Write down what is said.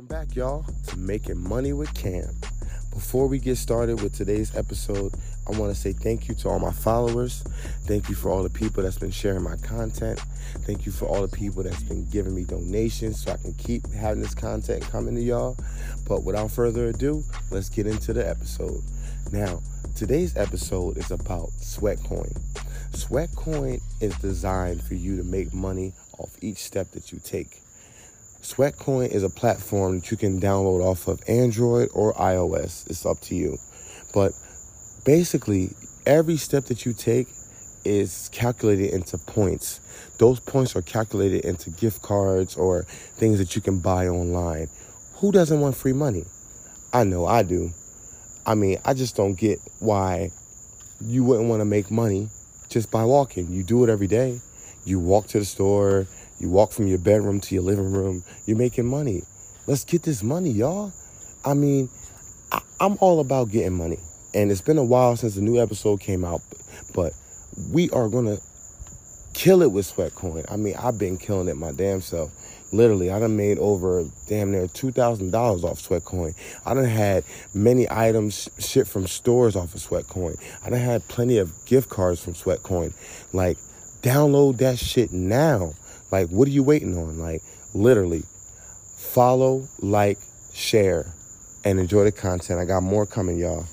Welcome back, y'all, to Making Money with Cam. Before we get started with today's episode, I want to say thank you to all my followers. Thank you for all the people that's been sharing my content. Thank you for all the people that's been giving me donations so I can keep having this content coming to y'all. But without further ado, let's get into the episode. Now, today's episode is about Sweatcoin. Sweatcoin is designed for you to make money off each step that you take. Sweatcoin is a platform that you can download off of Android or iOS. It's up to you. But basically, every step that you take is calculated into points. Those points are calculated into gift cards or things that you can buy online. Who doesn't want free money? I know I do. I mean, I just don't get why you wouldn't want to make money just by walking. You do it every day. You walk to the store, you walk from your bedroom to your living room. You're making money. Let's get this money, y'all. I mean, I, am all about getting money. And it's been a while since the new episode came out, but we are going to kill it with Sweatcoin. I mean, I've been killing it my damn self. Literally, I done made over damn near two thousand dollars off Sweatcoin. I done had many items shipped from stores off of Sweatcoin. I done had plenty of gift cards from Sweatcoin. Like, download that shit now. Like, what are you waiting on? Like, literally, follow, like, share, and enjoy the content. I got more coming, y'all.